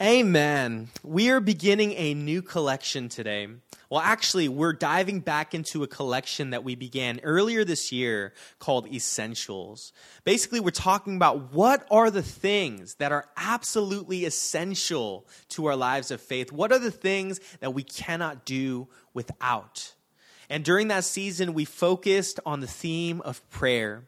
Amen. We are beginning a new collection today. Well, actually, we're diving back into a collection that we began earlier this year called Essentials. Basically, we're talking about what are the things that are absolutely essential to our lives of faith? What are the things that we cannot do without? And during that season, we focused on the theme of prayer.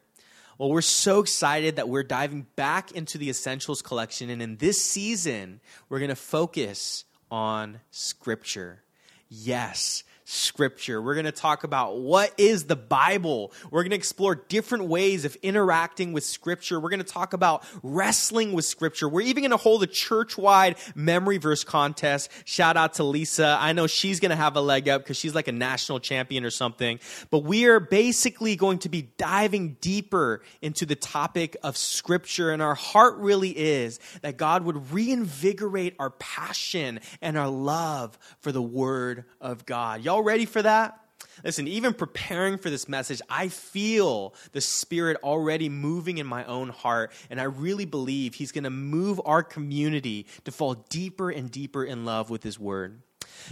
Well, we're so excited that we're diving back into the Essentials collection. And in this season, we're going to focus on Scripture. Yes, scripture. We're going to talk about what is the Bible. We're going to explore different ways of interacting with scripture. We're going to talk about wrestling with scripture. We're even going to hold a church wide memory verse contest. Shout out to Lisa. I know she's going to have a leg up because she's like a national champion or something. But we are basically going to be diving deeper into the topic of scripture. And our heart really is that God would reinvigorate our passion and our love for the word of God. Y'all ready for that? Listen, even preparing for this message, I feel the Spirit already moving in my own heart, and I really believe He's going to move our community to fall deeper and deeper in love with His Word.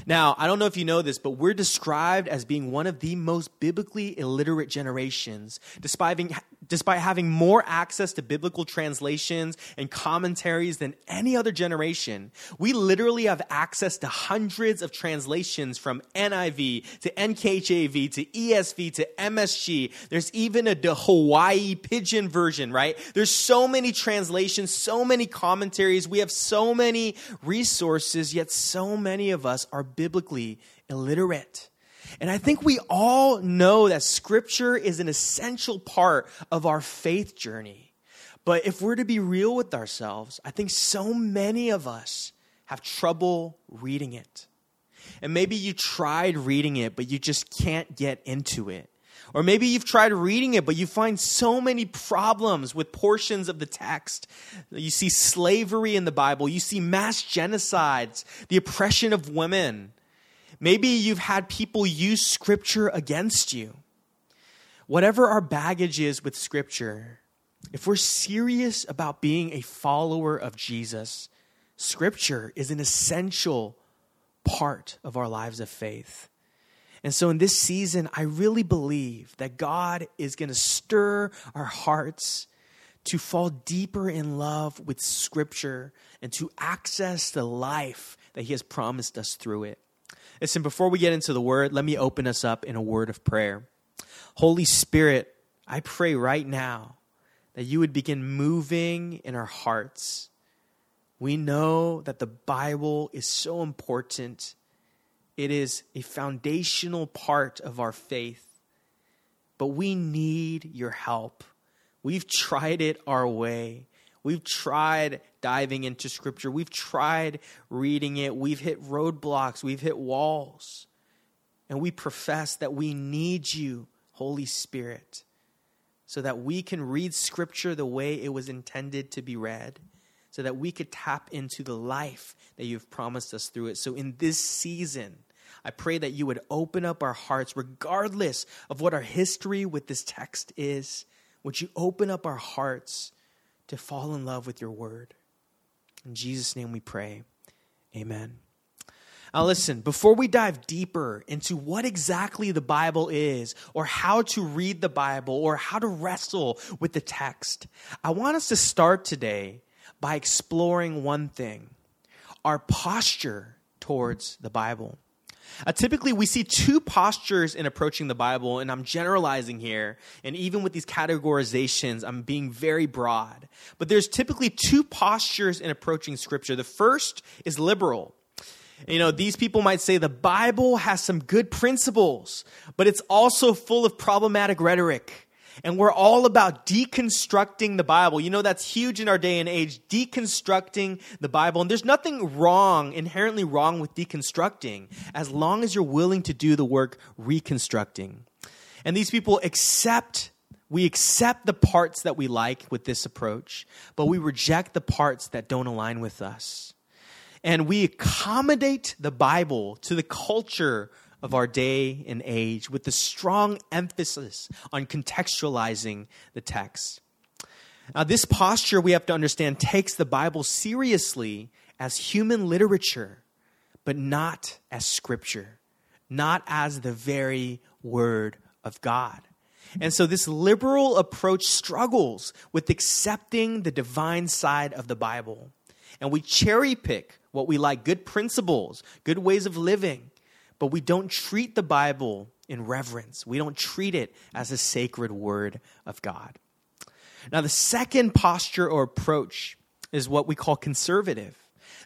Now, I don't know if you know this, but we're described as being one of the most biblically illiterate generations, despite, despite having more access to biblical translations and commentaries than any other generation. We literally have access to hundreds of translations from NIV to NKJV to ESV to MSG. There's even a Hawaii pidgin version, right? There's so many translations, so many commentaries. We have so many resources, yet so many of us are biblically illiterate. And I think we all know that scripture is an essential part of our faith journey. But if we're to be real with ourselves, I think so many of us have trouble reading it. And maybe you tried reading it, but you just can't get into it. Or maybe you've tried reading it, but you find so many problems with portions of the text. You see slavery in the Bible, you see mass genocides, the oppression of women. Maybe you've had people use scripture against you. Whatever our baggage is with scripture, if we're serious about being a follower of Jesus, scripture is an essential part of our lives of faith. And so in this season, I really believe that God is going to stir our hearts to fall deeper in love with Scripture and to access the life that He has promised us through it. Listen, before we get into the word, let me open us up in a word of prayer. Holy Spirit, I pray right now that you would begin moving in our hearts. We know that the Bible is so important it is a foundational part of our faith. But we need your help. We've tried it our way. We've tried diving into scripture. We've tried reading it. We've hit roadblocks. We've hit walls. And we profess that we need you, Holy Spirit, so that we can read scripture the way it was intended to be read, so that we could tap into the life that you've promised us through it. So in this season, I pray that you would open up our hearts, regardless of what our history with this text is. Would you open up our hearts to fall in love with your word? In Jesus' name we pray. Amen. Now, listen, before we dive deeper into what exactly the Bible is, or how to read the Bible, or how to wrestle with the text, I want us to start today by exploring one thing our posture towards the Bible. Uh, typically, we see two postures in approaching the Bible, and I'm generalizing here. And even with these categorizations, I'm being very broad. But there's typically two postures in approaching Scripture. The first is liberal. You know, these people might say the Bible has some good principles, but it's also full of problematic rhetoric. And we're all about deconstructing the Bible. You know, that's huge in our day and age, deconstructing the Bible. And there's nothing wrong, inherently wrong with deconstructing, as long as you're willing to do the work reconstructing. And these people accept, we accept the parts that we like with this approach, but we reject the parts that don't align with us. And we accommodate the Bible to the culture of our day and age with the strong emphasis on contextualizing the text. Now, this posture, we have to understand, takes the Bible seriously as human literature, but not as scripture, not as the very word of God. And so, this liberal approach struggles with accepting the divine side of the Bible. And we cherry pick what we like good principles, good ways of living, but we don't treat the Bible in reverence. We don't treat it as a sacred word of God. Now, the second posture or approach is what we call conservative.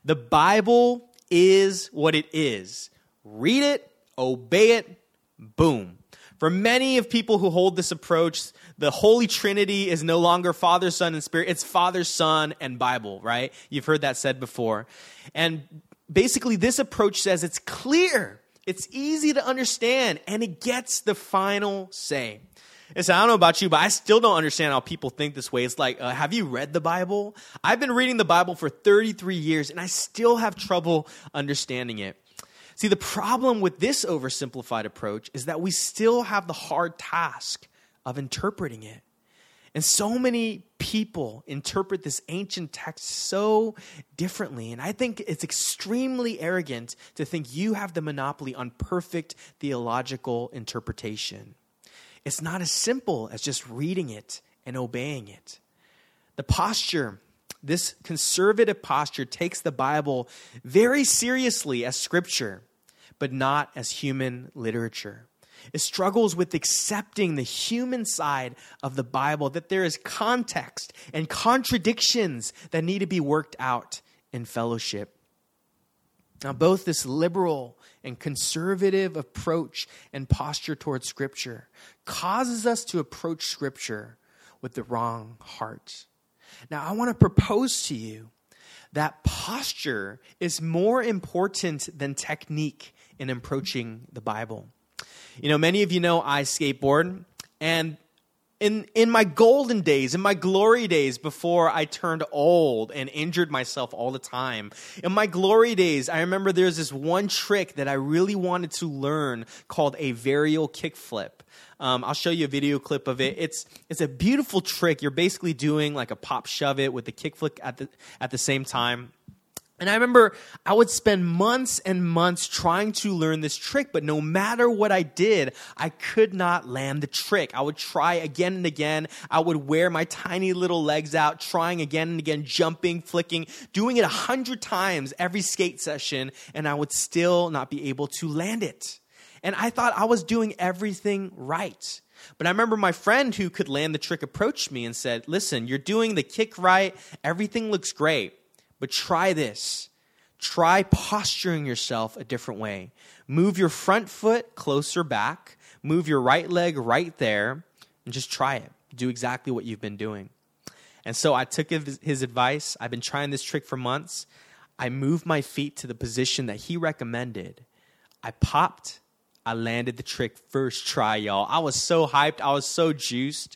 The Bible is what it is. Read it, obey it, boom. For many of people who hold this approach, the Holy Trinity is no longer Father, Son, and Spirit. It's Father, Son, and Bible, right? You've heard that said before. And basically, this approach says it's clear, it's easy to understand, and it gets the final say. Listen, I don't know about you, but I still don't understand how people think this way. It's like, uh, have you read the Bible? I've been reading the Bible for 33 years, and I still have trouble understanding it. See, the problem with this oversimplified approach is that we still have the hard task of interpreting it. And so many people interpret this ancient text so differently. And I think it's extremely arrogant to think you have the monopoly on perfect theological interpretation. It's not as simple as just reading it and obeying it. The posture, this conservative posture, takes the Bible very seriously as scripture, but not as human literature. It struggles with accepting the human side of the Bible, that there is context and contradictions that need to be worked out in fellowship. Now, both this liberal and conservative approach and posture towards Scripture causes us to approach Scripture with the wrong heart. Now, I want to propose to you that posture is more important than technique in approaching the Bible. You know, many of you know I skateboard, and in, in my golden days, in my glory days before I turned old and injured myself all the time, in my glory days, I remember there's this one trick that I really wanted to learn called a varial kickflip. Um, I'll show you a video clip of it. It's it's a beautiful trick. You're basically doing like a pop shove it with the kickflip at the at the same time. And I remember I would spend months and months trying to learn this trick, but no matter what I did, I could not land the trick. I would try again and again. I would wear my tiny little legs out, trying again and again, jumping, flicking, doing it a hundred times every skate session, and I would still not be able to land it. And I thought I was doing everything right. But I remember my friend who could land the trick approached me and said, Listen, you're doing the kick right, everything looks great. But try this. Try posturing yourself a different way. Move your front foot closer back, move your right leg right there, and just try it. Do exactly what you've been doing. And so I took his advice. I've been trying this trick for months. I moved my feet to the position that he recommended. I popped. I landed the trick first try, y'all. I was so hyped. I was so juiced.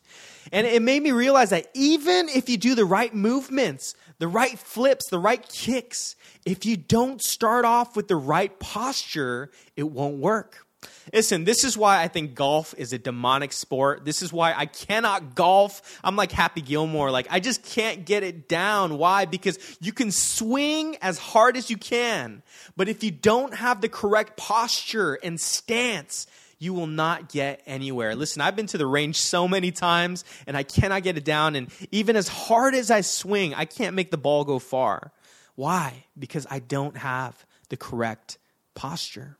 And it made me realize that even if you do the right movements, the right flips, the right kicks, if you don't start off with the right posture, it won't work. Listen, this is why I think golf is a demonic sport. This is why I cannot golf. I'm like Happy Gilmore. Like, I just can't get it down. Why? Because you can swing as hard as you can, but if you don't have the correct posture and stance, you will not get anywhere. Listen, I've been to the range so many times and I cannot get it down. And even as hard as I swing, I can't make the ball go far. Why? Because I don't have the correct posture.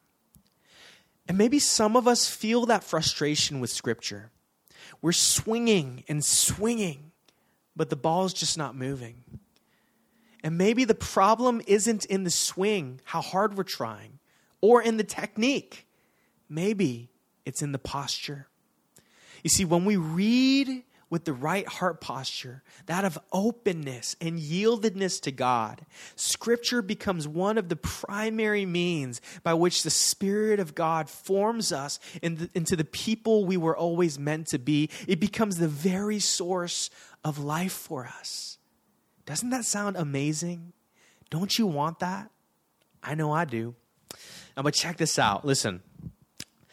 And maybe some of us feel that frustration with Scripture. We're swinging and swinging, but the ball is just not moving. And maybe the problem isn't in the swing, how hard we're trying, or in the technique. Maybe it's in the posture. You see, when we read with the right heart posture, that of openness and yieldedness to God, Scripture becomes one of the primary means by which the Spirit of God forms us into the people we were always meant to be. It becomes the very source of life for us. Doesn't that sound amazing? Don't you want that? I know I do. Now, but check this out. Listen,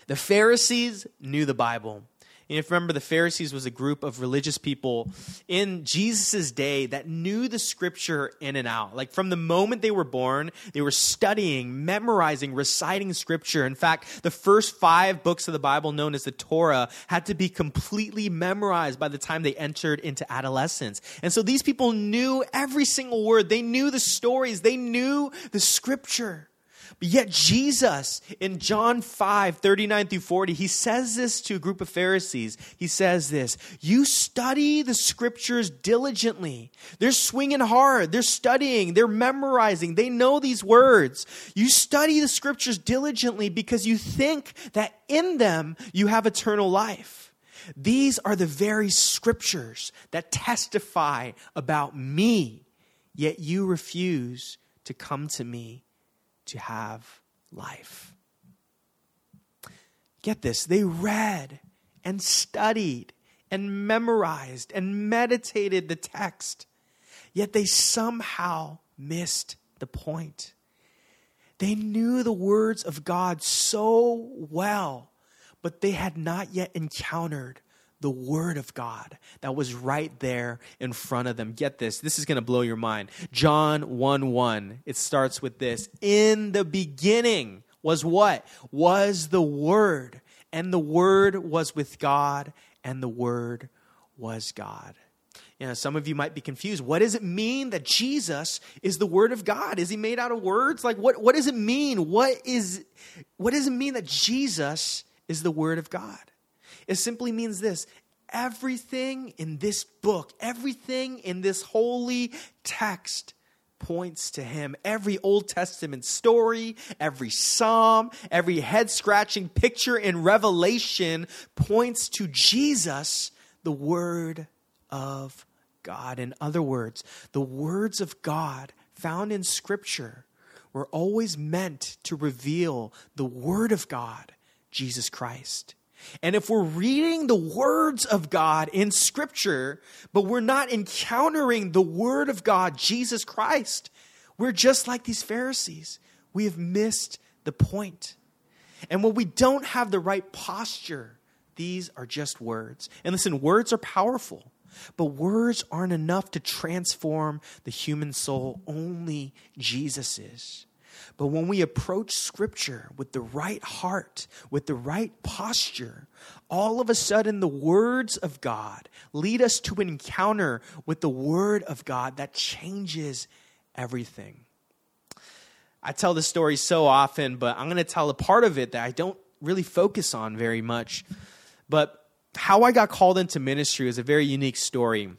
the Pharisees knew the Bible. And if you remember, the Pharisees was a group of religious people in Jesus' day that knew the scripture in and out. Like from the moment they were born, they were studying, memorizing, reciting scripture. In fact, the first five books of the Bible, known as the Torah, had to be completely memorized by the time they entered into adolescence. And so these people knew every single word, they knew the stories, they knew the scripture. But yet, Jesus in John 5 39 through 40, he says this to a group of Pharisees. He says this You study the scriptures diligently. They're swinging hard, they're studying, they're memorizing, they know these words. You study the scriptures diligently because you think that in them you have eternal life. These are the very scriptures that testify about me, yet you refuse to come to me to have life. Get this, they read and studied and memorized and meditated the text, yet they somehow missed the point. They knew the words of God so well, but they had not yet encountered the Word of God that was right there in front of them. Get this, this is going to blow your mind. John 1 1, it starts with this In the beginning was what? Was the Word, and the Word was with God, and the Word was God. You know, some of you might be confused. What does it mean that Jesus is the Word of God? Is he made out of words? Like, what, what does it mean? What, is, what does it mean that Jesus is the Word of God? It simply means this everything in this book, everything in this holy text points to him. Every Old Testament story, every psalm, every head scratching picture in Revelation points to Jesus, the Word of God. In other words, the words of God found in Scripture were always meant to reveal the Word of God, Jesus Christ. And if we're reading the words of God in Scripture, but we're not encountering the Word of God, Jesus Christ, we're just like these Pharisees. We have missed the point. And when we don't have the right posture, these are just words. And listen, words are powerful, but words aren't enough to transform the human soul. Only Jesus is. But when we approach Scripture with the right heart, with the right posture, all of a sudden the words of God lead us to encounter with the Word of God that changes everything. I tell this story so often, but I'm going to tell a part of it that I don't really focus on very much. But how I got called into ministry is a very unique story.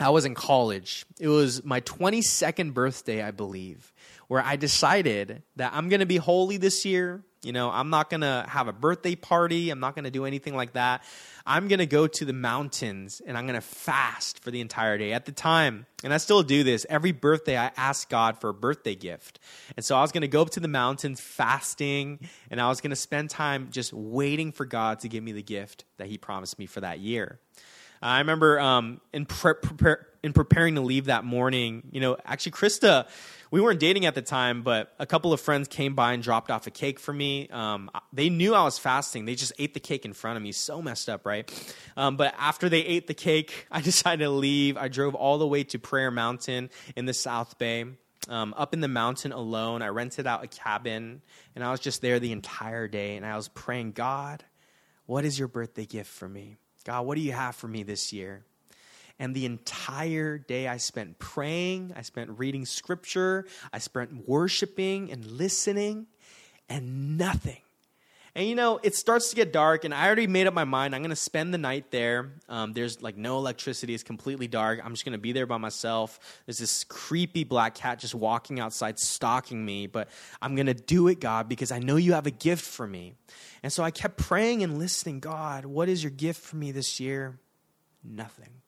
I was in college. It was my 22nd birthday, I believe where I decided that I'm going to be holy this year. You know, I'm not going to have a birthday party. I'm not going to do anything like that. I'm going to go to the mountains and I'm going to fast for the entire day. At the time, and I still do this, every birthday I ask God for a birthday gift. And so I was going to go up to the mountains fasting and I was going to spend time just waiting for God to give me the gift that He promised me for that year. I remember um, in, pre- prepare, in preparing to leave that morning, you know, actually, Krista, we weren't dating at the time, but a couple of friends came by and dropped off a cake for me. Um, they knew I was fasting. They just ate the cake in front of me. So messed up, right? Um, but after they ate the cake, I decided to leave. I drove all the way to Prayer Mountain in the South Bay. Um, up in the mountain alone. I rented out a cabin and I was just there the entire day and I was praying, God, what is your birthday gift for me? God, what do you have for me this year? And the entire day I spent praying, I spent reading scripture, I spent worshiping and listening, and nothing. And you know, it starts to get dark, and I already made up my mind. I'm going to spend the night there. Um, there's like no electricity, it's completely dark. I'm just going to be there by myself. There's this creepy black cat just walking outside, stalking me. But I'm going to do it, God, because I know you have a gift for me. And so I kept praying and listening God, what is your gift for me this year? Nothing.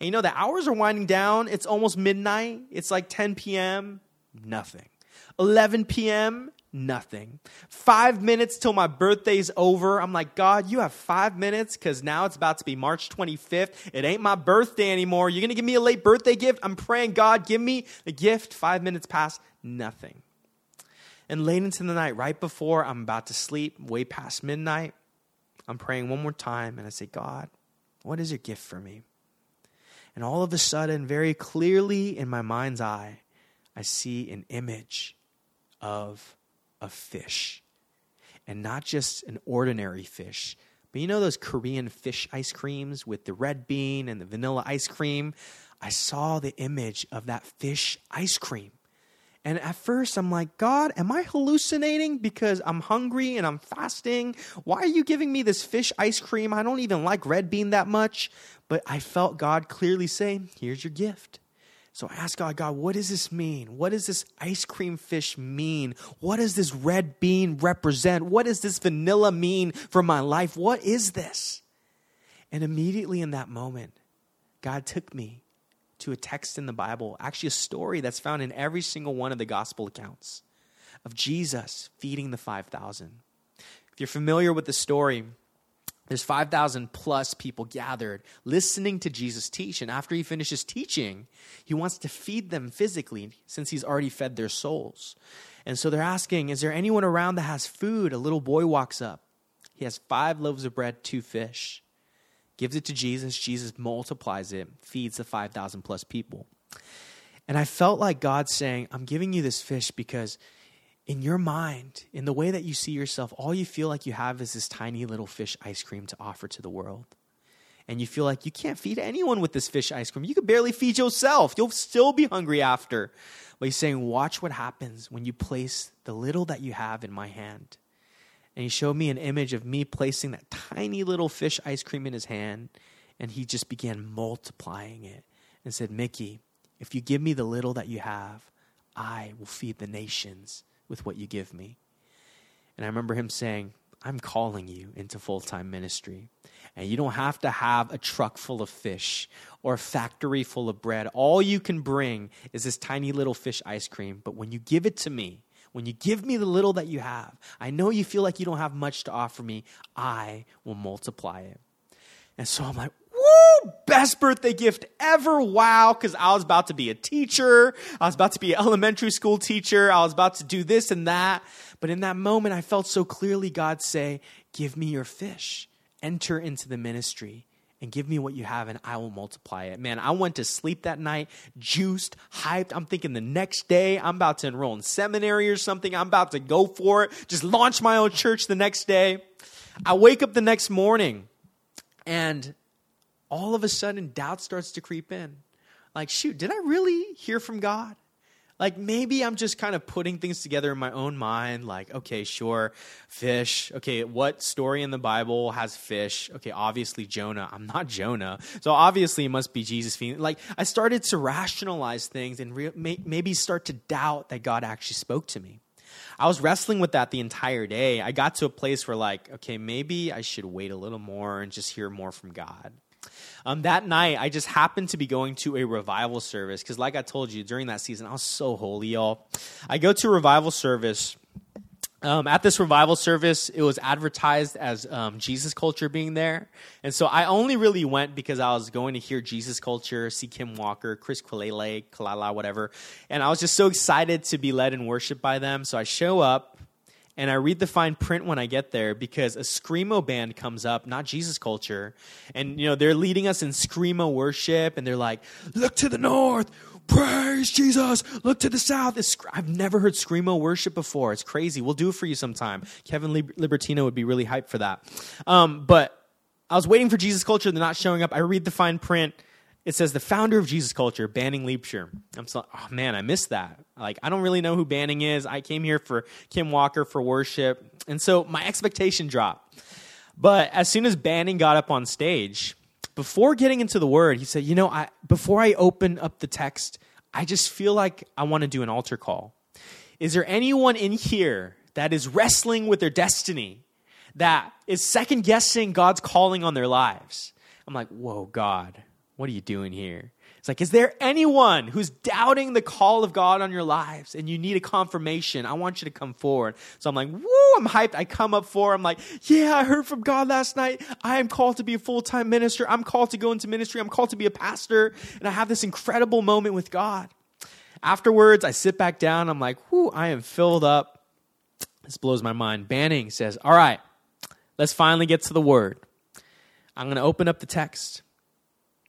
And you know, the hours are winding down. It's almost midnight. It's like 10 p.m. Nothing. 11 p.m. Nothing. Five minutes till my birthday's over. I'm like, God, you have five minutes because now it's about to be March 25th. It ain't my birthday anymore. You're going to give me a late birthday gift? I'm praying, God, give me a gift. Five minutes pass. Nothing. And late into the night, right before I'm about to sleep, way past midnight, I'm praying one more time and I say, God, what is your gift for me? And all of a sudden, very clearly in my mind's eye, I see an image of a fish. And not just an ordinary fish, but you know those Korean fish ice creams with the red bean and the vanilla ice cream? I saw the image of that fish ice cream. And at first, I'm like, God, am I hallucinating because I'm hungry and I'm fasting? Why are you giving me this fish ice cream? I don't even like red bean that much. But I felt God clearly say, Here's your gift. So I asked God, God, what does this mean? What does this ice cream fish mean? What does this red bean represent? What does this vanilla mean for my life? What is this? And immediately in that moment, God took me to a text in the Bible, actually a story that's found in every single one of the gospel accounts of Jesus feeding the 5,000. If you're familiar with the story, there's 5,000 plus people gathered listening to Jesus teach. And after he finishes teaching, he wants to feed them physically since he's already fed their souls. And so they're asking, Is there anyone around that has food? A little boy walks up. He has five loaves of bread, two fish gives it to Jesus. Jesus multiplies it, feeds the 5,000 plus people. And I felt like God saying, I'm giving you this fish because in your mind, in the way that you see yourself, all you feel like you have is this tiny little fish ice cream to offer to the world. And you feel like you can't feed anyone with this fish ice cream. You could barely feed yourself. You'll still be hungry after. But he's saying, Watch what happens when you place the little that you have in my hand and he showed me an image of me placing that tiny little fish ice cream in his hand. And he just began multiplying it and said, Mickey, if you give me the little that you have, I will feed the nations with what you give me. And I remember him saying, I'm calling you into full time ministry. And you don't have to have a truck full of fish or a factory full of bread. All you can bring is this tiny little fish ice cream. But when you give it to me, when you give me the little that you have, I know you feel like you don't have much to offer me. I will multiply it. And so I'm like, woo, best birthday gift ever. Wow. Cause I was about to be a teacher. I was about to be an elementary school teacher. I was about to do this and that. But in that moment, I felt so clearly God say, give me your fish. Enter into the ministry and give me what you have and I will multiply it. Man, I went to sleep that night, juiced, hyped. I'm thinking the next day I'm about to enroll in seminary or something. I'm about to go for it, just launch my own church the next day. I wake up the next morning and all of a sudden doubt starts to creep in. Like, shoot, did I really hear from God? Like maybe I'm just kind of putting things together in my own mind. Like, okay, sure, fish. Okay, what story in the Bible has fish? Okay, obviously Jonah. I'm not Jonah, so obviously it must be Jesus feeding. Like, I started to rationalize things and re- may- maybe start to doubt that God actually spoke to me. I was wrestling with that the entire day. I got to a place where, like, okay, maybe I should wait a little more and just hear more from God. Um, that night, I just happened to be going to a revival service because, like I told you, during that season, I was so holy, y'all. I go to a revival service. Um, at this revival service, it was advertised as um, Jesus Culture being there. And so I only really went because I was going to hear Jesus Culture, see Kim Walker, Chris Quilala, Kalala, whatever. And I was just so excited to be led in worship by them. So I show up and I read the fine print when I get there because a screamo band comes up, not Jesus culture, and you know they're leading us in screamo worship, and they're like, "Look to the north, praise Jesus. Look to the south." I've never heard screamo worship before. It's crazy. We'll do it for you sometime. Kevin Libertino would be really hyped for that. Um, but I was waiting for Jesus culture. They're not showing up. I read the fine print it says the founder of Jesus Culture, Banning Liebscher. I'm so, oh man, I missed that. Like, I don't really know who Banning is. I came here for Kim Walker for worship. And so my expectation dropped. But as soon as Banning got up on stage, before getting into the word, he said, You know, I, before I open up the text, I just feel like I want to do an altar call. Is there anyone in here that is wrestling with their destiny, that is second guessing God's calling on their lives? I'm like, Whoa, God what are you doing here? It's like, is there anyone who's doubting the call of God on your lives and you need a confirmation? I want you to come forward. So I'm like, woo, I'm hyped. I come up for, I'm like, yeah, I heard from God last night. I am called to be a full time minister. I'm called to go into ministry. I'm called to be a pastor. And I have this incredible moment with God. Afterwards, I sit back down. I'm like, whoo, I am filled up. This blows my mind. Banning says, all right, let's finally get to the word. I'm going to open up the text.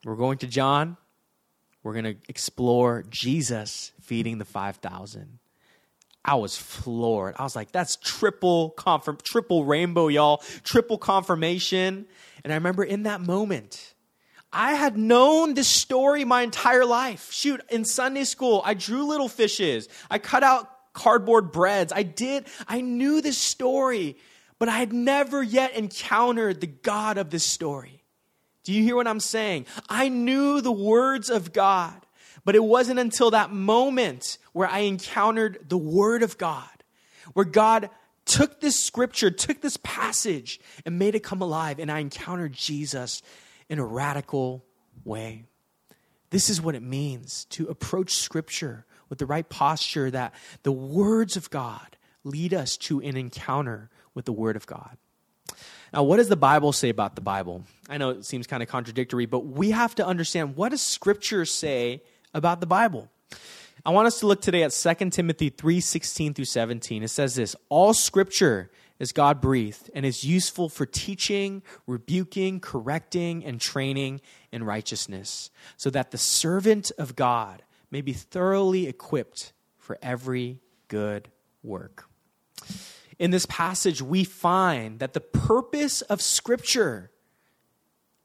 We're going to John. We're going to explore Jesus feeding the 5,000. I was floored. I was like, that's triple confirm, triple rainbow, y'all, triple confirmation. And I remember in that moment, I had known this story my entire life. Shoot, in Sunday school, I drew little fishes. I cut out cardboard breads. I did, I knew this story, but I had never yet encountered the God of this story. Do you hear what I'm saying? I knew the words of God, but it wasn't until that moment where I encountered the Word of God, where God took this scripture, took this passage, and made it come alive, and I encountered Jesus in a radical way. This is what it means to approach scripture with the right posture that the words of God lead us to an encounter with the Word of God. Now, what does the Bible say about the Bible? I know it seems kind of contradictory, but we have to understand what does Scripture say about the Bible? I want us to look today at 2 Timothy 3 16 through 17. It says this All Scripture is God breathed and is useful for teaching, rebuking, correcting, and training in righteousness, so that the servant of God may be thoroughly equipped for every good work. In this passage, we find that the purpose of Scripture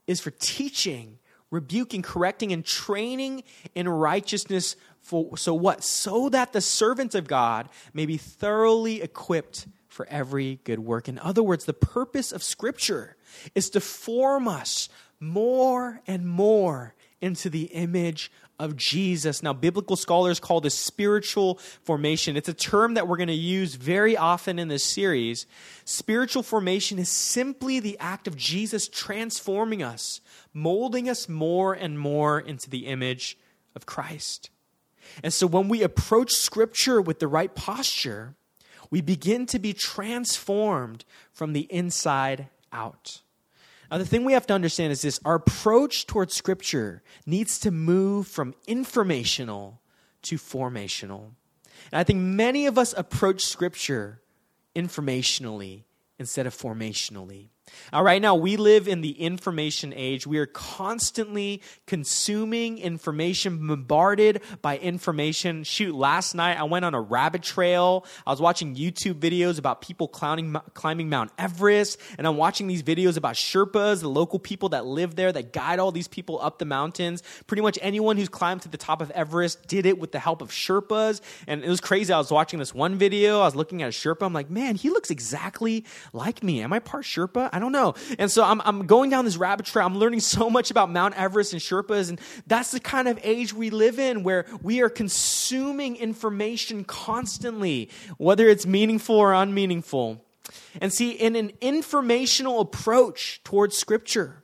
is for teaching, rebuking, correcting, and training in righteousness. For, so what? So that the servant of God may be thoroughly equipped for every good work. In other words, the purpose of Scripture is to form us more and more into the image of Jesus. Now, biblical scholars call this spiritual formation. It's a term that we're going to use very often in this series. Spiritual formation is simply the act of Jesus transforming us, molding us more and more into the image of Christ. And so, when we approach Scripture with the right posture, we begin to be transformed from the inside out. Now, the thing we have to understand is this our approach towards Scripture needs to move from informational to formational. And I think many of us approach Scripture informationally instead of formationally. Now, right now, we live in the information age. We are constantly consuming information, bombarded by information. Shoot, last night I went on a rabbit trail. I was watching YouTube videos about people climbing, climbing Mount Everest, and I'm watching these videos about Sherpas, the local people that live there that guide all these people up the mountains. Pretty much anyone who's climbed to the top of Everest did it with the help of Sherpas. And it was crazy. I was watching this one video, I was looking at a Sherpa. I'm like, man, he looks exactly like me. Am I part Sherpa? I don't know. And so I'm, I'm going down this rabbit trail. I'm learning so much about Mount Everest and Sherpas. And that's the kind of age we live in where we are consuming information constantly, whether it's meaningful or unmeaningful. And see, in an informational approach towards Scripture,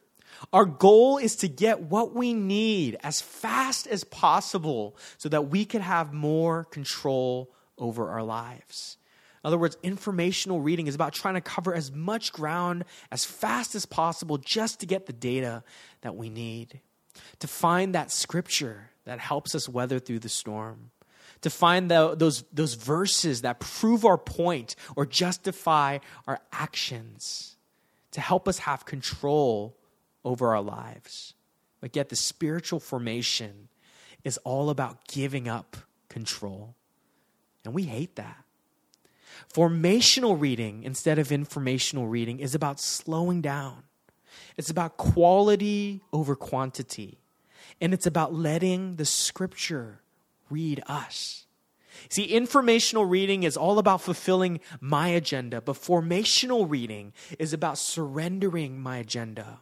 our goal is to get what we need as fast as possible so that we can have more control over our lives. In other words, informational reading is about trying to cover as much ground as fast as possible just to get the data that we need. To find that scripture that helps us weather through the storm. To find the, those, those verses that prove our point or justify our actions. To help us have control over our lives. But yet, the spiritual formation is all about giving up control. And we hate that. Formational reading instead of informational reading is about slowing down. It's about quality over quantity. And it's about letting the scripture read us. See, informational reading is all about fulfilling my agenda, but formational reading is about surrendering my agenda.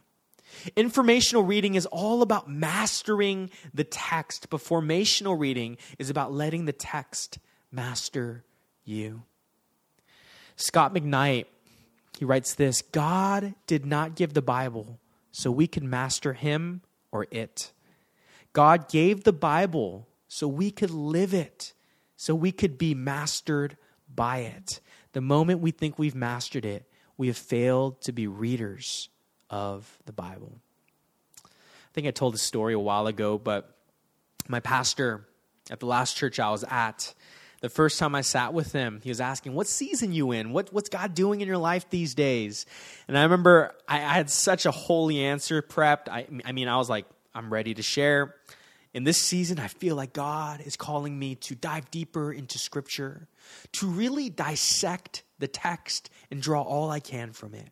Informational reading is all about mastering the text, but formational reading is about letting the text master you. Scot McKnight, he writes this God did not give the Bible so we could master him or it. God gave the Bible so we could live it, so we could be mastered by it. The moment we think we've mastered it, we have failed to be readers of the Bible. I think I told this story a while ago, but my pastor at the last church I was at, The first time I sat with him, he was asking, What season you in? What, what's God doing in your life these days? And I remember I, I had such a holy answer prepped. I, I mean, I was like, I'm ready to share. In this season, I feel like God is calling me to dive deeper into Scripture, to really dissect the text and draw all I can from it.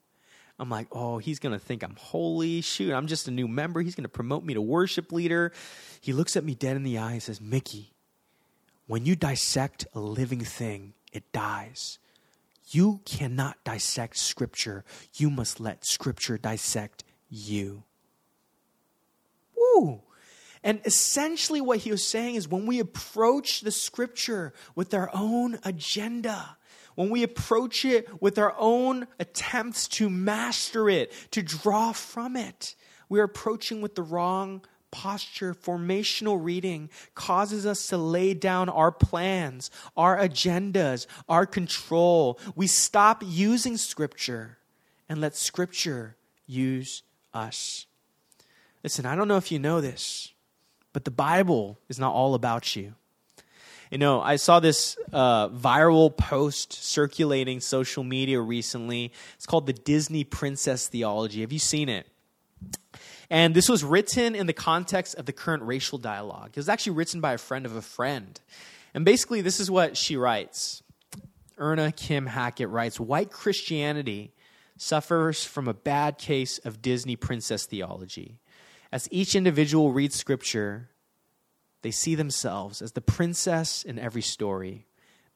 I'm like, oh, he's going to think I'm holy. Shoot, I'm just a new member. He's going to promote me to worship leader. He looks at me dead in the eye and says, Mickey, when you dissect a living thing, it dies. You cannot dissect Scripture. You must let Scripture dissect you. Woo! And essentially, what he was saying is when we approach the Scripture with our own agenda, when we approach it with our own attempts to master it, to draw from it, we're approaching with the wrong posture. Formational reading causes us to lay down our plans, our agendas, our control. We stop using Scripture and let Scripture use us. Listen, I don't know if you know this, but the Bible is not all about you. You know, I saw this uh, viral post circulating social media recently. It's called the Disney Princess Theology. Have you seen it? And this was written in the context of the current racial dialogue. It was actually written by a friend of a friend. And basically, this is what she writes Erna Kim Hackett writes White Christianity suffers from a bad case of Disney princess theology. As each individual reads scripture, they see themselves as the princess in every story.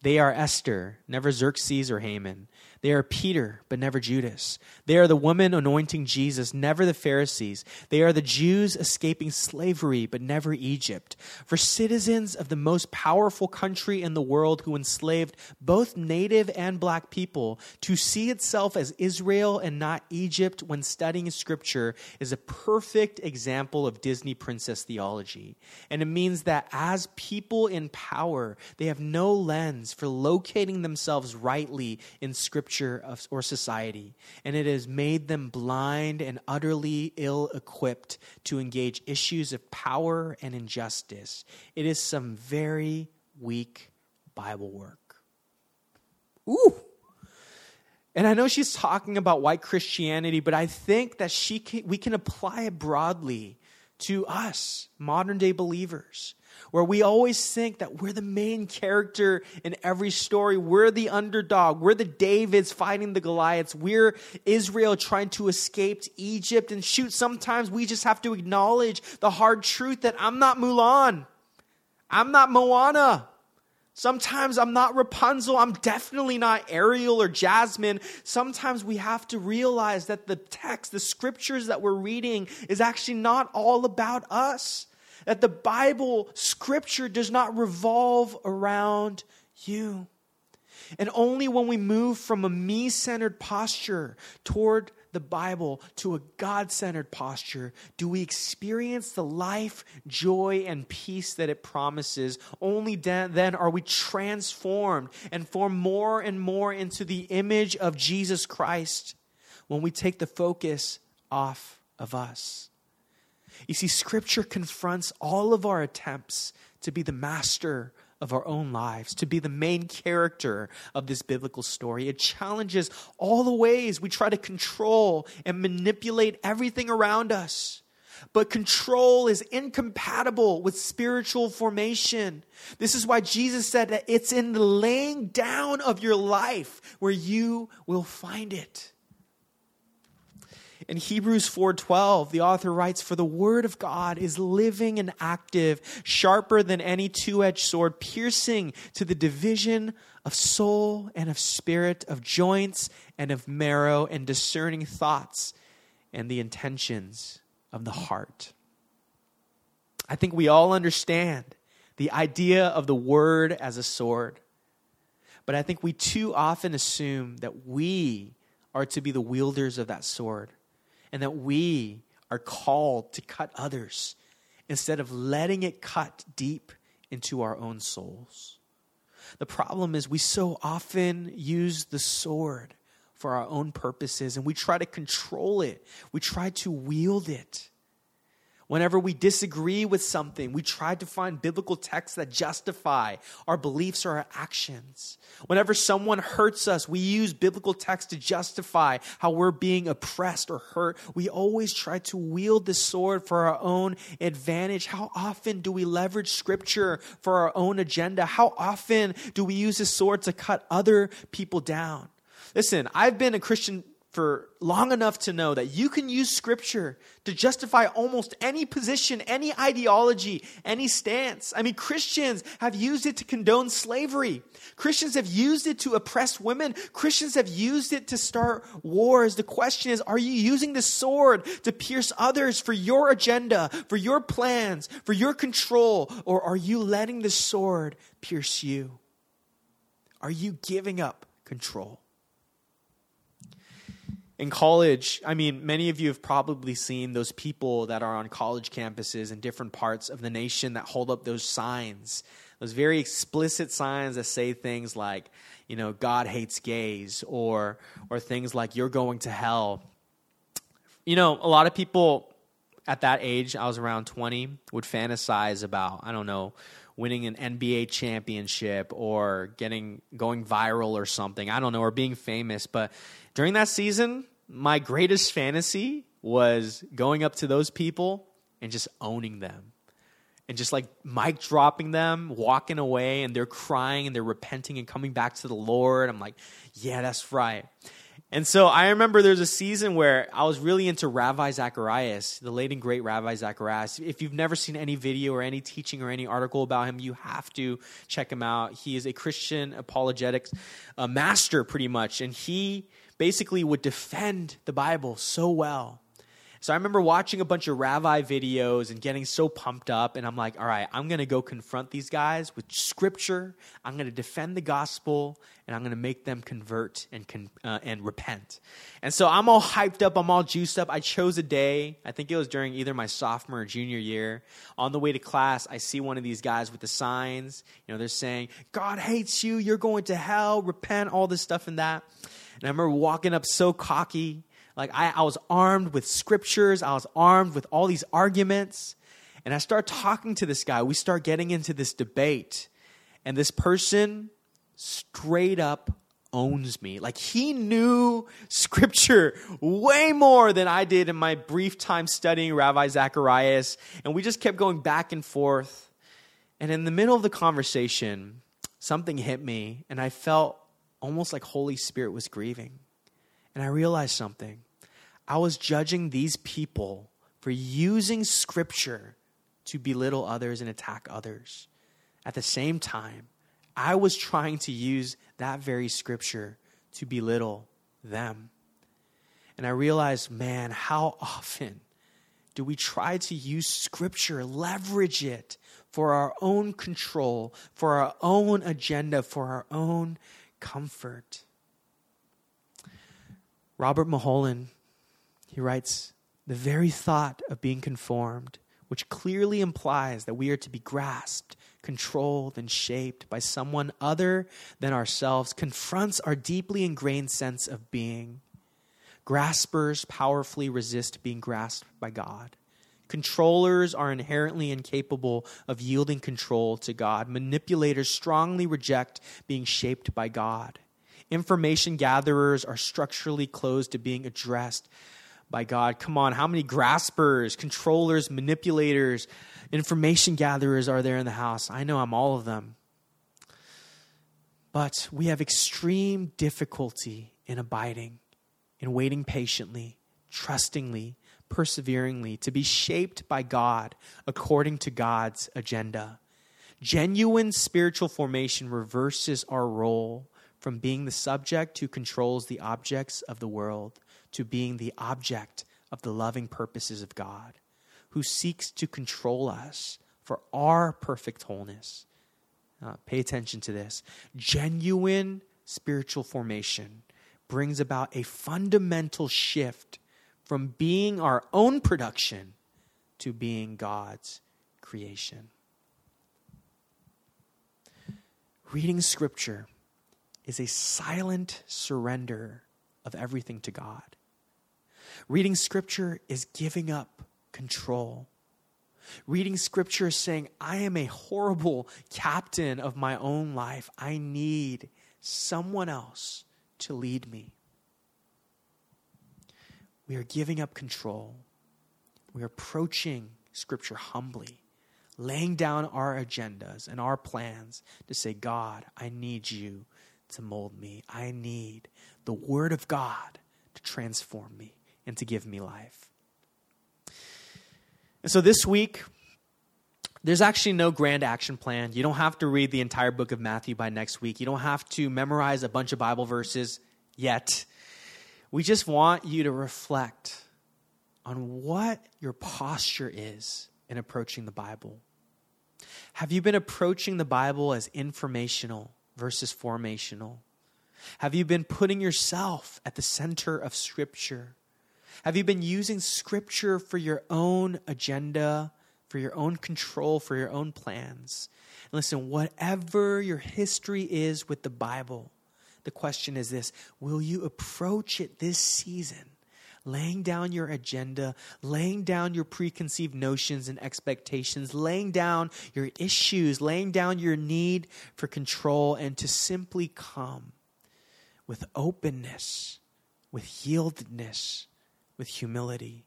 They are Esther, never Xerxes or Haman. They are Peter, but never Judas. They are the woman anointing Jesus, never the Pharisees. They are the Jews escaping slavery, but never Egypt. For citizens of the most powerful country in the world who enslaved both native and black people, to see itself as Israel and not Egypt when studying Scripture is a perfect example of Disney princess theology. And it means that as people in power, they have no lens for locating themselves rightly in Scripture of, or society, and it has made them blind and utterly ill equipped to engage issues of power and injustice. It is some very weak Bible work. Ooh. And I know she's talking about white Christianity, but I think that she can, we can apply it broadly to us, modern day believers where we always think that we're the main character in every story. We're the underdog. We're the Davids fighting the Goliaths. We're Israel trying to escape Egypt. And shoot, sometimes we just have to acknowledge the hard truth that I'm not Mulan. I'm not Moana. Sometimes I'm not Rapunzel. I'm definitely not Ariel or Jasmine. Sometimes we have to realize that the text, the scriptures that we're reading, is actually not all about us that the Bible, Scripture, does not revolve around you. And only when we move from a me centered posture toward the Bible to a God centered posture do we experience the life, joy, and peace that it promises. Only then are we transformed and form more and more into the image of Jesus Christ when we take the focus off of us. You see, Scripture confronts all of our attempts to be the master of our own lives, to be the main character of this biblical story. It challenges all the ways we try to control and manipulate everything around us. But control is incompatible with spiritual formation. This is why Jesus said that it's in the laying down of your life where you will find it. In Hebrews 4:12, the author writes, "For the word of God is living and active, sharper than any two-edged sword, piercing to the division of soul and of spirit, of joints and of marrow, and discerning thoughts and the intentions of the heart." I think we all understand the idea of the word as a sword. But I think we too often assume that we are to be the wielders of that sword and that we are called to cut others instead of letting it cut deep into our own souls. The problem is we so often use the sword for our own purposes and we try to control it, we try to wield it. Whenever we disagree with something, we try to find biblical texts that justify our beliefs or our actions. Whenever someone hurts us, we use biblical texts to justify how we're being oppressed or hurt. We always try to wield the sword for our own advantage. How often do we leverage scripture for our own agenda? How often do we use the sword to cut other people down? Listen, I've been a Christian for long enough to know that you can use scripture to justify almost any position, any ideology, any stance. I mean, Christians have used it to condone slavery. Christians have used it to oppress women. Christians have used it to start wars. The question is, are you using the sword to pierce others for your agenda, for your plans, for your control, or are you letting the sword pierce you? Are you giving up control? In college, I mean, many of you have probably seen those people that are on college campuses in different parts of the nation that hold up those signs, those very explicit signs that say things like, you know, God hates gays, or or things like you're going to hell. You know, a lot of people at that age, I was around 20, would fantasize about, I don't know, winning an NBA championship or getting going viral or something. I don't know, or being famous, but during that season, my greatest fantasy was going up to those people and just owning them and just like mic dropping them, walking away, and they're crying and they're repenting and coming back to the Lord. I'm like, yeah, that's right. And so I remember there's a season where I was really into Ravi Zacharias, the late and great Ravi Zacharias. If you've never seen any video or any teaching or any article about him, you have to check him out. He is a Christian apologetics uh, master, pretty much. And he basically would defend the Bible so well. So I remember watching a bunch of Ravi videos and getting so pumped up, and I'm like, all right, I'm going to go confront these guys with scripture. I'm going to defend the gospel, and I'm going to make them convert and con- uh, and repent. And so I'm all hyped up. I'm all juiced up. I chose a day. I think it was during either my sophomore or junior year. On the way to class, I see one of these guys with the signs. You know, they're saying, "God hates you. You're going to hell. Repent." All this stuff and that. And I remember walking up so cocky. Like I, I was armed with scriptures, I was armed with all these arguments. And I start talking to this guy. We start getting into this debate. And this person straight up owns me. Like he knew scripture way more than I did in my brief time studying Ravi Zacharias. And we just kept going back and forth. And in the middle of the conversation, something hit me, and I felt almost like Holy Spirit was grieving. And I realized something. I was judging these people for using scripture to belittle others and attack others. At the same time, I was trying to use that very scripture to belittle them. And I realized, man, how often do we try to use scripture, leverage it for our own control, for our own agenda, for our own comfort. Robert Mulholland, he writes, the very thought of being conformed, which clearly implies that we are to be grasped, controlled, and shaped by someone other than ourselves, confronts our deeply ingrained sense of being. Graspers powerfully resist being grasped by God. Controllers are inherently incapable of yielding control to God. Manipulators strongly reject being shaped by God. Information gatherers are structurally closed to being addressed by God. Come on, how many graspers, controllers, manipulators, information gatherers are there in the house? I know I'm all of them. But we have extreme difficulty in abiding, in waiting patiently, trustingly, perseveringly, to be shaped by God according to God's agenda. Genuine spiritual formation reverses our role from being the subject who controls the objects of the world to being the object of the loving purposes of God, who seeks to control us for our perfect wholeness. Uh, pay attention to this. Genuine spiritual formation brings about a fundamental shift from being our own production to being God's creation. Reading Scripture is a silent surrender of everything to God. Reading Scripture is giving up control. Reading scripture is saying, I am a horrible captain of my own life. I need someone else to lead me. We are giving up control. We are approaching scripture humbly, laying down our agendas and our plans to say, God, I need you to mold me. I need the word of God to transform me and to give me life. And so this week, there's actually no grand action plan. You don't have to read the entire book of Matthew by next week. You don't have to memorize a bunch of Bible verses yet. We just want you to reflect on what your posture is in approaching the Bible. Have you been approaching the Bible as informational versus formational? Have you been putting yourself at the center of Scripture? Have you been using Scripture for your own agenda, for your own control, for your own plans? And listen, whatever your history is with the Bible, the question is this Will you approach it this season? Laying down your agenda, laying down your preconceived notions and expectations, laying down your issues, laying down your need for control, and to simply come with openness, with yieldedness, with humility,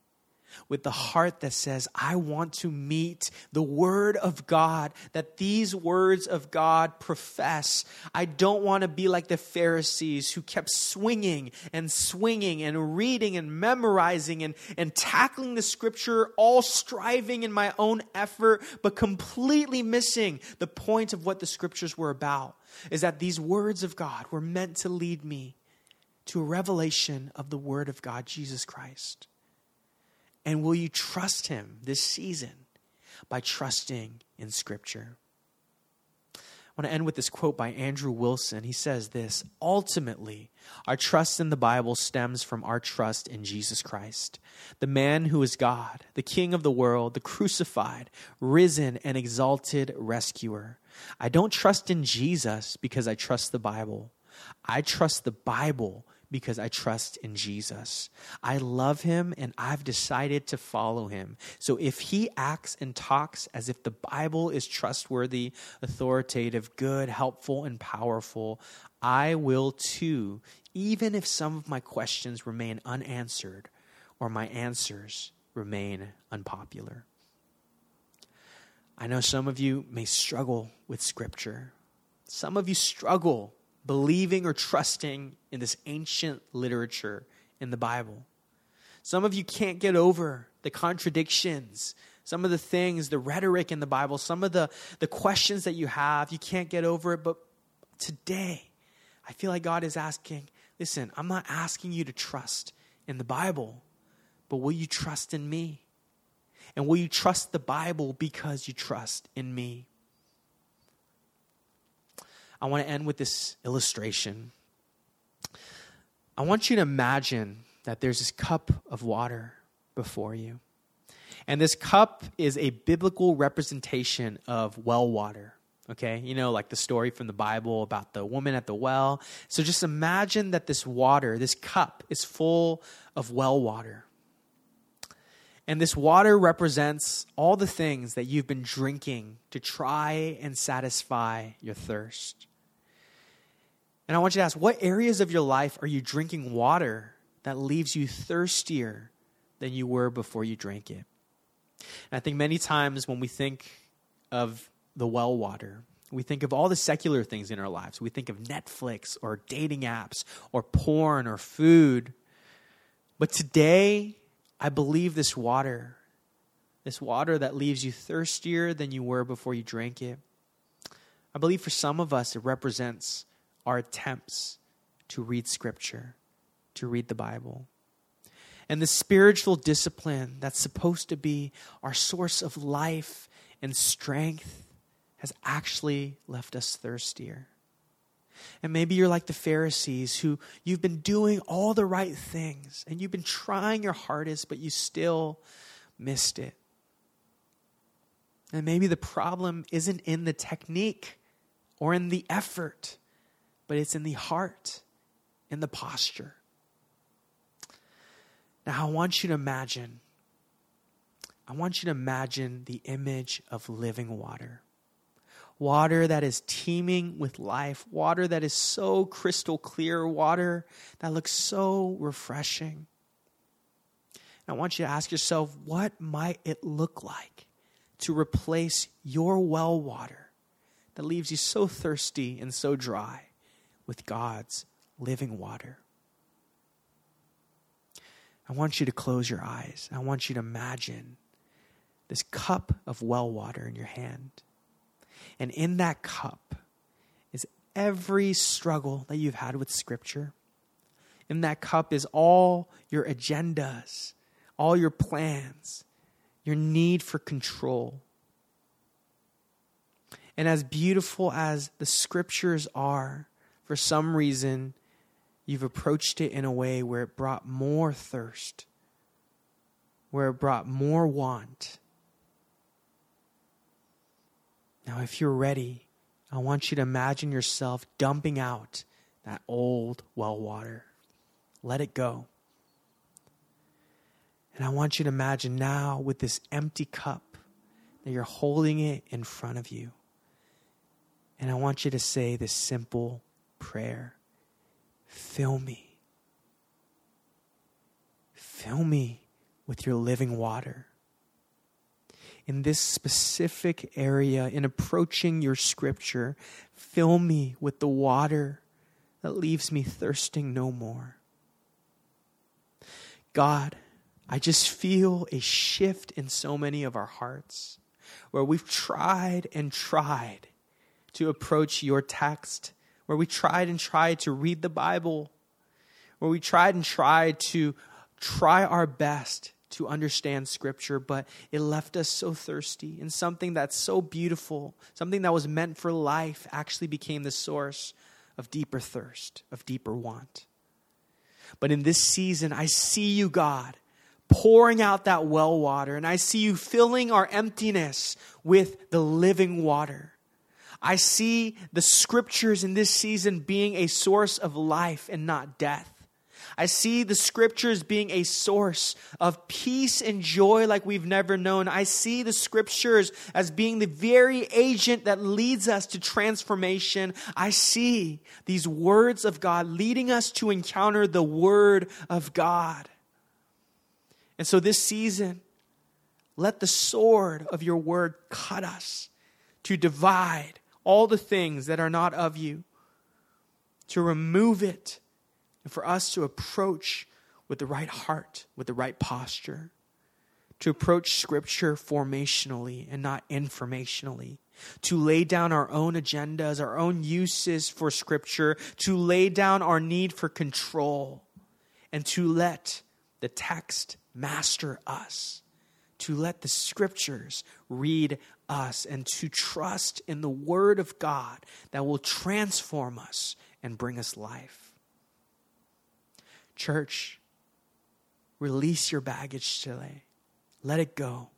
with the heart that says, I want to meet the Word of God, that these words of God profess. I don't want to be like the Pharisees who kept swinging and swinging and reading and memorizing and, and tackling the Scripture, all striving in my own effort, but completely missing the point of what the Scriptures were about. Is that these words of God were meant to lead me to a revelation of the Word of God, Jesus Christ? And will you trust Him this season by trusting in Scripture? I want to end with this quote by Andrew Wilson. He says this Ultimately, our trust in the Bible stems from our trust in Jesus Christ, the man who is God, the King of the world, the crucified, risen, and exalted rescuer. I don't trust in Jesus because I trust the Bible. I trust the Bible because I trust in Jesus. I love him and I've decided to follow him. So if he acts and talks as if the Bible is trustworthy, authoritative, good, helpful, and powerful, I will too, even if some of my questions remain unanswered or my answers remain unpopular. I know some of you may struggle with Scripture. Some of you struggle believing or trusting in this ancient literature in the Bible. Some of you can't get over the contradictions, some of the things, the rhetoric in the Bible, some of the, the questions that you have, you can't get over it. But today, I feel like God is asking listen, I'm not asking you to trust in the Bible, but will you trust in me? And will you trust the Bible because you trust in me? I want to end with this illustration. I want you to imagine that there's this cup of water before you. And this cup is a biblical representation of well water. Okay, you know, like the story from the Bible about the woman at the well. So just imagine that this water, this cup, is full of well water. And this water represents all the things that you've been drinking to try and satisfy your thirst. And I want you to ask what areas of your life are you drinking water that leaves you thirstier than you were before you drank it? And I think many times when we think of the well water, we think of all the secular things in our lives. We think of Netflix or dating apps or porn or food. But today, I believe this water, this water that leaves you thirstier than you were before you drank it, I believe for some of us it represents our attempts to read Scripture, to read the Bible. And the spiritual discipline that's supposed to be our source of life and strength has actually left us thirstier. And maybe you're like the Pharisees who you've been doing all the right things and you've been trying your hardest, but you still missed it. And maybe the problem isn't in the technique or in the effort, but it's in the heart, in the posture. Now, I want you to imagine I want you to imagine the image of living water. Water that is teeming with life, water that is so crystal clear, water that looks so refreshing. And I want you to ask yourself, what might it look like to replace your well water that leaves you so thirsty and so dry with God's living water? I want you to close your eyes. I want you to imagine this cup of well water in your hand. And in that cup is every struggle that you've had with Scripture. In that cup is all your agendas, all your plans, your need for control. And as beautiful as the Scriptures are, for some reason, you've approached it in a way where it brought more thirst, where it brought more want. Now, if you're ready, I want you to imagine yourself dumping out that old well water. Let it go. And I want you to imagine now with this empty cup that you're holding it in front of you. And I want you to say this simple prayer Fill me. Fill me with your living water. In this specific area, in approaching your scripture, fill me with the water that leaves me thirsting no more. God, I just feel a shift in so many of our hearts where we've tried and tried to approach your text where we tried and tried to read the Bible, where we tried and tried to try our best to understand Scripture, but it left us so thirsty. And something that's so beautiful, something that was meant for life, actually became the source of deeper thirst, of deeper want. But in this season, I see you, God, pouring out that well water, and I see you filling our emptiness with the living water. I see the scriptures in this season being a source of life and not death. I see the scriptures being a source of peace and joy like we've never known. I see the scriptures as being the very agent that leads us to transformation. I see these words of God leading us to encounter the word of God. And so this season, let the sword of your word cut us to divide all the things that are not of you, to remove it, and for us to approach with the right heart, with the right posture, to approach Scripture formationally and not informationally, to lay down our own agendas, our own uses for Scripture, to lay down our need for control, and to let the text master us, to let the Scriptures read us and to trust in the Word of God that will transform us and bring us life. Church, release your baggage today. Let it go.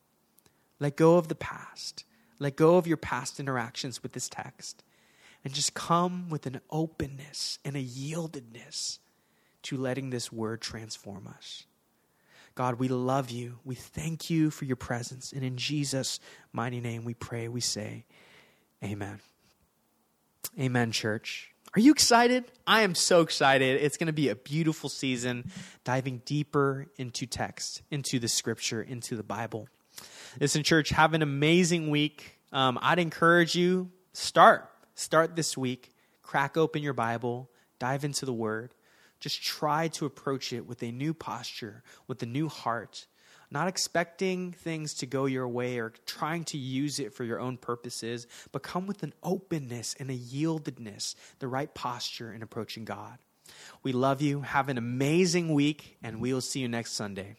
Let go of the past. Let go of your past interactions with this text. And just come with an openness and a yieldedness to letting this word transform us. God, we love you. We thank you for your presence. And in Jesus' mighty name we pray, we say, Amen. Amen, church. Are you excited? I am so excited. It's going to be a beautiful season diving deeper into text, into the scripture, into the Bible. Listen, church, have an amazing week. Um, I'd encourage you, start. Start this week. Crack open your Bible, dive into the Word. Just try to approach it with a new posture, with a new heart, not expecting things to go your way or trying to use it for your own purposes, but come with an openness and a yieldedness, the right posture in approaching God. We love you. Have an amazing week, and we will see you next Sunday.